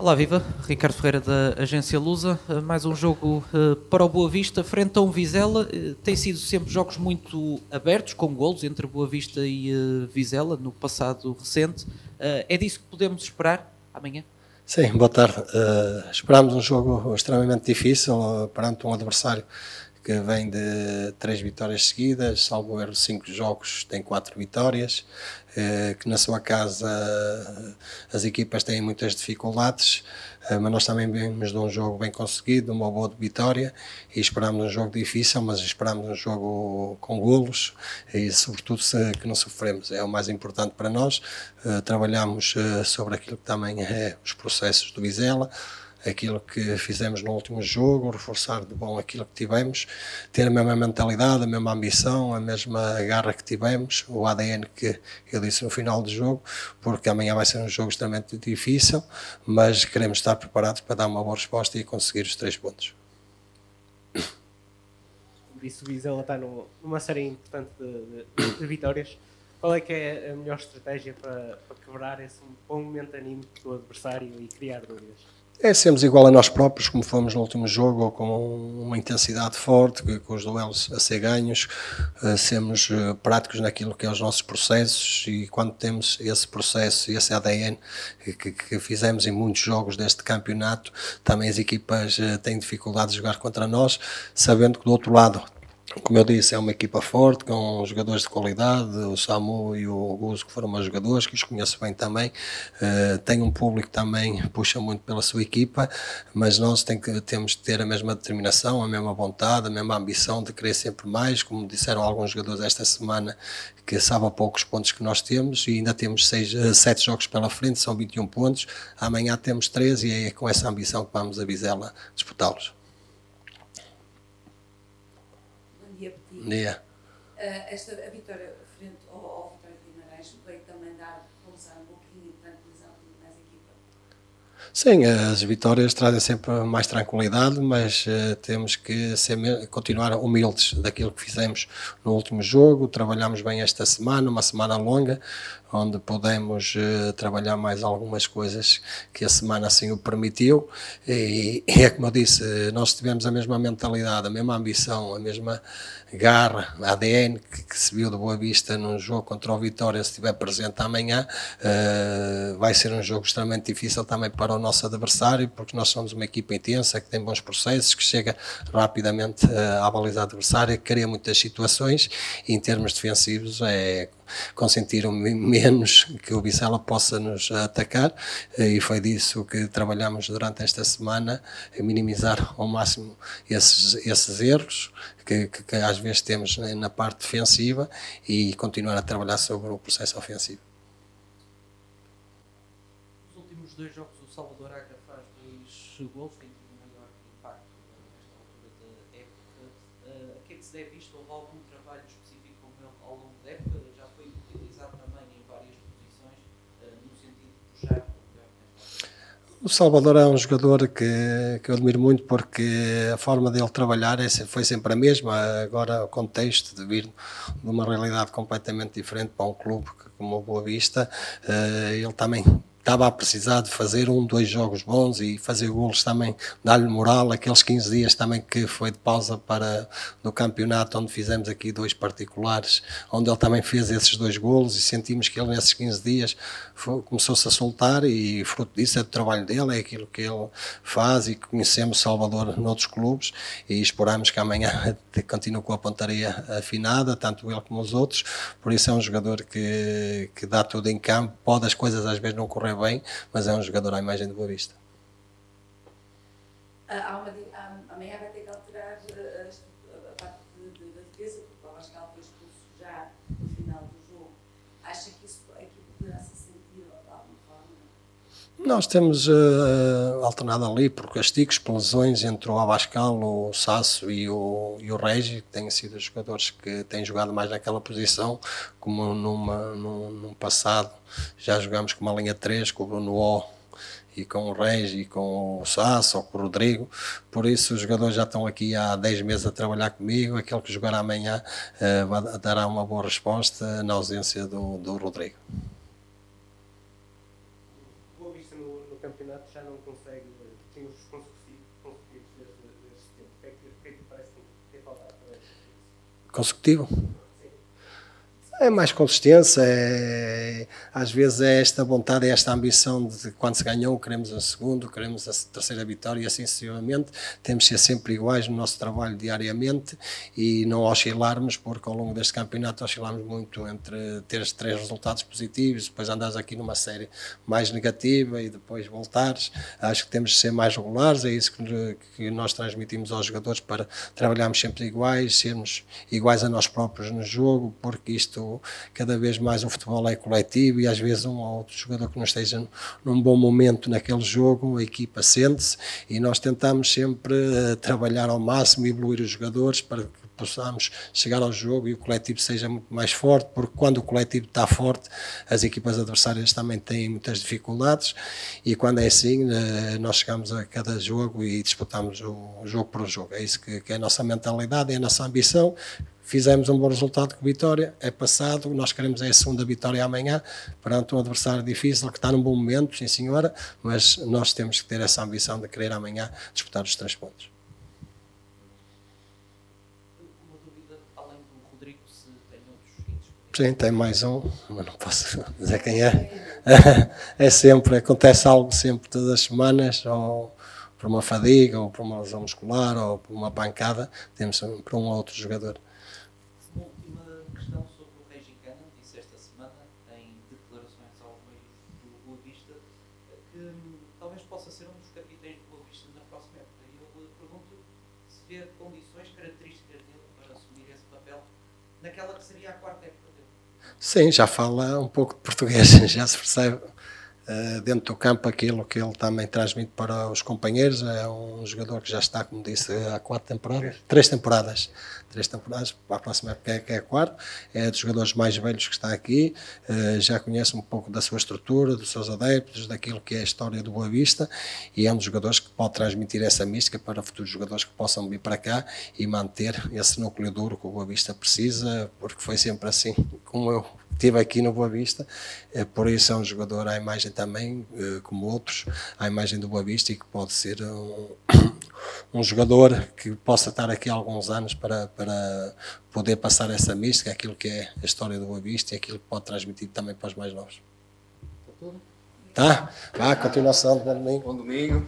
Olá, viva! Ricardo Ferreira da Agência Lusa. Uh, mais um jogo uh, para o Boa Vista, frente a um Vizela. Uh, tem sido sempre jogos muito abertos, com golos entre Boa Vista e Vizela no passado recente. É disso que podemos esperar amanhã? Sim, boa tarde. esperamos um jogo extremamente difícil perante um adversário que vem de três vitórias seguidas, salvo erro cinco jogos, tem quatro vitórias, eh, que na sua casa as equipas têm muitas dificuldades, eh, mas nós também vimos de um jogo bem conseguido, uma boa vitória e esperamos um jogo difícil, mas esperamos um jogo com golos e sobretudo que não sofremos, é o mais importante para nós. Eh, trabalhamos sobre aquilo que também é os processos do Vizela, aquilo que fizemos no último jogo, reforçar de bom aquilo que tivemos, ter a mesma mentalidade, a mesma ambição, a mesma garra que tivemos, o ADN que eu disse no final do jogo, porque amanhã vai ser um jogo extremamente difícil, mas queremos estar preparados para dar uma boa resposta e conseguir os três pontos. Como disse, o Vizela está numa série importante de, de, de, vitórias. Qual é que é a melhor estratégia para, para quebrar esse bom momento anímico do adversário e criar dúvidas? É sermos igual a nós próprios, como fomos no último jogo, com uma intensidade forte, com os duelos a ser ganhos, sermos uh, práticos naquilo que é os nossos processos e quando temos esse processo e esse ADN que, que, fizemos em muitos jogos deste campeonato, também as equipas uh, têm dificuldade de jogar contra nós, sabendo que do outro lado como eu disse, é uma equipa forte, com jogadores de qualidade, o Samu e o Guzo, que foram meus jogadores, que os conheço bem também. Uh, tem um público que também puxa muito pela sua equipa, mas nós tem que, temos que ter a mesma determinação, a mesma vontade, a mesma ambição de querer sempre mais, como disseram alguns jogadores esta semana, que sabe a poucos pontos que nós temos, e ainda temos seis, uh, sete jogos pela frente, são 21 pontos, amanhã temos 13 e é com essa ambição que vamos a Vizela disputá-los. Dia. Uh, esta a vitória frente ao, ao Vitória de Guimarães veio também dar, pulsar um pouquinho e tranquilizar um pouquinho mais a equipa? Sim, as vitórias trazem sempre mais tranquilidade, mas uh, temos que ser, continuar humildes daquilo que fizemos no último jogo. Trabalhamos bem esta semana, uma semana longa, onde pudemos uh, trabalhar mais algumas coisas que a semana assim o permitiu. E, e é como eu disse, nós tivemos a mesma mentalidade, a mesma ambição, a mesma garra, ADN que, que, se viu de Boa Vista num jogo contra o Vitória, se estiver presente amanhã, uh, vai ser um jogo extremamente difícil também para o nosso adversário, porque nós somos uma equipa intensa, que tem bons processos, que chega rapidamente uh, à baliza adversária, que cria muitas situações e em termos defensivos é consentiram menos que o Bicela possa nos atacar e foi disso que trabalhamos durante esta semana, minimizar ao máximo esses, esses erros que, que, que às vezes temos na parte defensiva e continuar a trabalhar sobre o processo ofensivo. Nos últimos dois jogos o Salvador Agra faz dois gols, tem tido um maior impacto nesta altura da época. Uh, a que é que se deve isto? Houve algum trabalho específico com ele ao longo da época? Já foi utilizado também em várias posições uh, no sentido de puxar o Salvador é um jogador que, que eu admiro muito porque a forma dele trabalhar é, foi sempre a mesma. Agora, o contexto de vir de uma realidade completamente diferente para um clube como o Boa Vista, uh, ele também estava a precisar de fazer um, dois jogos bons e fazer golos também, dar-lhe moral, aqueles 15 dias também que foi de pausa para no campeonato, onde fizemos aqui dois particulares, onde ele também fez esses dois golos e sentimos que ele nesses 15 dias começou-se a soltar e fruto disso é do trabalho dele, é aquilo que ele faz e conhecemos Salvador noutros clubes e esperamos que amanhã continue com a pontaria afinada, tanto ele como os outros, por isso é um jogador que, que dá tudo em campo, pode as coisas às vezes não correr bem, mas é um jogador à imagem de Boa Vista. Há uma, amanhã vai ter que alterar eh, a, a parte da defesa, porque o Abascal foi expulso já no final do jogo. Acha que isso, a equipe poderá se sentir de alguma forma? Nós temos uh, alternado ali por castigos, por lesões entre o Abascal, o Sasso e o, e o Regi, que têm sido os jogadores que têm jogado mais naquela posição, como numa, num, num passado já jogámos com uma linha 3, com o Bruno O e com o Reis e com o Sasso ou com o Rodrigo, por isso os jogadores já estão aqui há 10 meses a trabalhar comigo, aquele que jogar amanhã uh, dará uma boa resposta na ausência do, do Rodrigo. Boa vista no, no campo campeonato já não consegue tem os consecutivos, desse, desse tempo. O que é que, que, é que parece que tem faltado para? Consecutivo? É mais consistência, é, às vezes é esta vontade, é esta ambição de quando se ganhou, queremos a segundo, queremos a terceira vitória e assim sucessivamente. Temos de ser sempre iguais no nosso trabalho diariamente e não oscilarmos, porque ao longo deste campeonato oscilamos muito entre ter três resultados positivos, depois andares aqui numa série mais negativa e depois voltares. Acho que temos de ser mais regulares, é isso que, que nós transmitimos aos jogadores para trabalharmos sempre iguais, sermos iguais a nós próprios no jogo, porque isto cada vez mais o futebol é coletivo e às vezes um ou outro jogador que não esteja num bom momento naquele jogo, a equipa sente-se e nós tentamos sempre uh, trabalhar ao máximo e evoluir os jogadores para que possamos chegar ao jogo e o coletivo seja muito mais forte, porque quando o coletivo está forte, as equipas adversárias também têm muitas dificuldades e quando é assim, uh, nós chegamos a cada jogo e disputamos o jogo por jogo. É isso que, que é a nossa mentalidade, é a nossa ambição fizemos um bom resultado com vitória, é passado, nós queremos é a segunda vitória amanhã, perante um adversário difícil que está num bom momento, sim senhora, mas nós temos que ter essa ambição de querer amanhã disputar os três pontos. Rodrigo, se tem outros Sim, tem mais um, mas não posso dizer quem é. É sempre, acontece algo sempre todas as semanas, ou por uma fadiga, ou por uma lesão muscular, ou por uma pancada, temos sempre um ou outro jogador. Naquela que seria a quarta época dele. Sim, já fala um pouco de português, já se percebe dentro do campo aquilo que ele também transmite para os companheiros. É um jogador que já está, como disse, há quatro temporadas, três. temporadas, três temporadas, para a próxima época é, que é a quarta, é dos jogadores mais velhos que está aqui, uh, já conhece um pouco da sua estrutura, dos seus adeptos, daquilo que é a história do Boa Vista. E é um dos jogadores que pode transmitir essa mística para futuros jogadores que possam vir para cá e manter esse núcleo duro que o Boa Vista precisa, porque foi sempre assim, como eu tive aqui no Boa Vista, é, por isso é um jogador à imagem também, eh, como outros, à imagem do Boa Vista e que pode ser um, um jogador que possa estar aqui há alguns anos para, para poder passar essa mística, aquilo que é a história do Boa Vista e aquilo que pode transmitir também para os mais novos. Tá? Vá, continuação, bom domingo. Bom domingo.